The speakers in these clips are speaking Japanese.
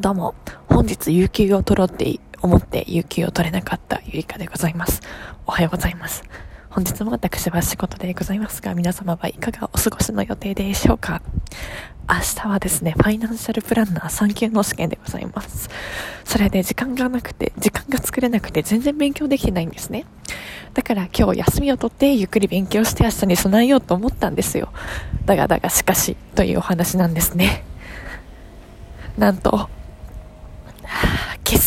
どうも、本日有給を取ろうって思って有給を取れなかったゆりかでございます。おはようございます。本日も私は仕事でございますが、皆様はいかがお過ごしの予定でしょうか明日はですね、ファイナンシャルプランナー3級の試験でございます。それで時間がなくて、時間が作れなくて全然勉強できてないんですね。だから今日休みを取ってゆっくり勉強して明日に備えようと思ったんですよ。だがだがしかしというお話なんですね。なんと、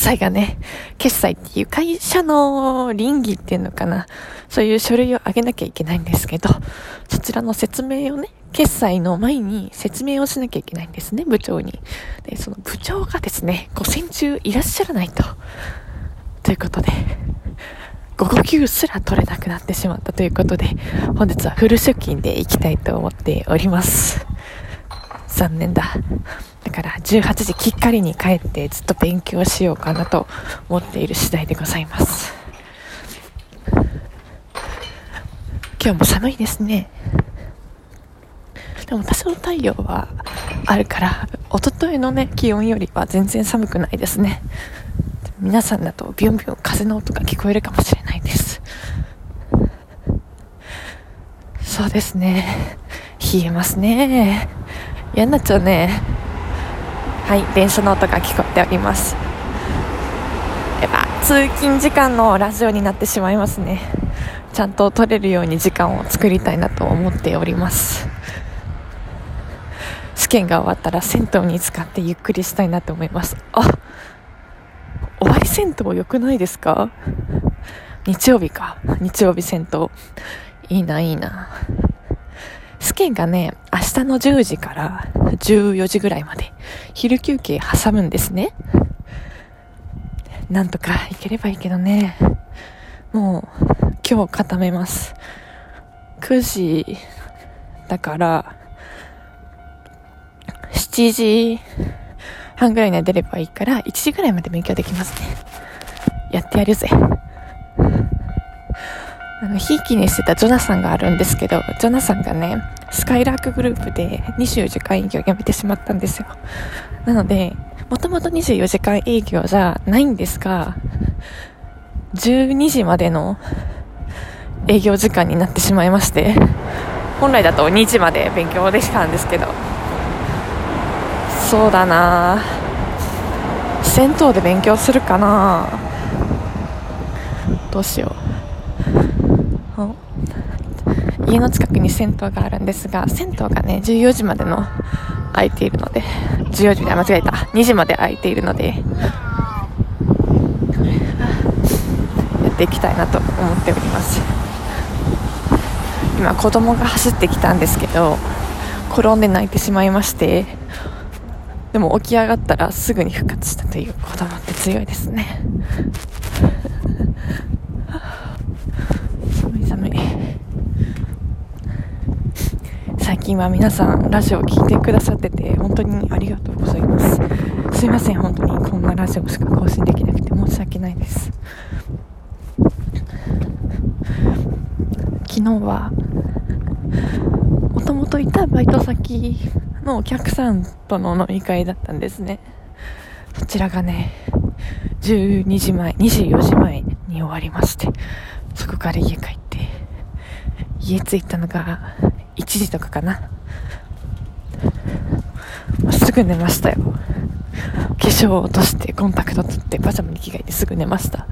済がね、決済っていう会社の倫理っていうのかな。そういう書類をあげなきゃいけないんですけど、そちらの説明をね、決済の前に説明をしなきゃいけないんですね、部長に。で、その部長がですね、午前中いらっしゃらないと。ということで、午後休すら取れなくなってしまったということで、本日はフル出勤で行きたいと思っております。残念だ。だから18時きっかりに帰ってずっと勉強しようかなと思っている次第でございます。今日も寒いですね。でも多少太陽はあるから、おとといのね、気温よりは全然寒くないですね。皆さんだとビュンビュン風の音が聞こえるかもしれないです。そうですね。冷えますね。嫌になっちゃうね。はい、電車の音が聞こえております。やっぱ通勤時間のラジオになってしまいますね。ちゃんと撮れるように時間を作りたいなと思っております。試験が終わったら銭湯に使ってゆっくりしたいなと思います。あ、終わり銭湯良くないですか？日曜日か。日曜日銭湯。いいな、いいな。試験がね、日の10時から14時ぐらいまで昼休憩挟むんですね。なんとか行ければいいけどね。もう今日固めます。9時だから、7時半ぐらいには出ればいいから、1時ぐらいまで勉強できますね。やってやるぜ。あの、ひいきにしてたジョナサンがあるんですけど、ジョナサンがね、スカイラークグループで24時間営業をやめてしまったんですよ。なので、もともと24時間営業じゃないんですが、12時までの営業時間になってしまいまして、本来だと2時まで勉強できたんですけど、そうだな銭湯で勉強するかなどうしよう。家の近くに銭湯があるんですが、銭湯がね、14時までの空いているので、14時で間違えた。2時まで空いているので、やっていきたいなと思っております。今、子供が走ってきたんですけど、転んで泣いてしまいまして、でも起き上がったらすぐに復活したという子供って強いですね。寒い寒い。最近は皆さんラジオを聴いてくださってて本当にありがとうございます。すいません本当にこんなラジオしか更新できなくて申し訳ないです。昨日はもともといたバイト先のお客さんとの飲み会だったんですね。そちらがね12時前24時前に終わりましてそこから家帰って家着いたのが1時とかかな。すぐ寝ましたよ。化粧を落としてコンタクト取ってパジャマに着替えてすぐ寝ました。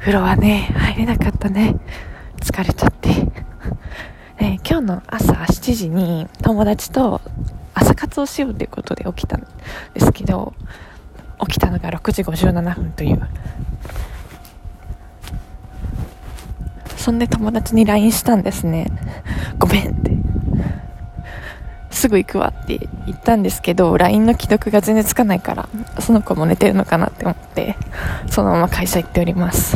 風呂はね入れなかったね。疲れちゃって、ね、今日の朝7時に友達と朝活をしようということで起きたんですけど起きたのが6時57分というそんで友達に LINE したんですね。ごめんって。すぐ行くわって言ったんですけど LINE の既読が全然つかないからその子も寝てるのかなって思ってそのまま会社行っております。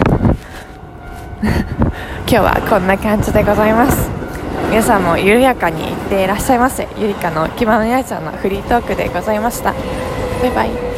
今日はこんな感じでございます。皆さんも緩やかにいっていらっしゃいませ。ゆりかの気ままやちゃんのフリートークでございました。バイバイ。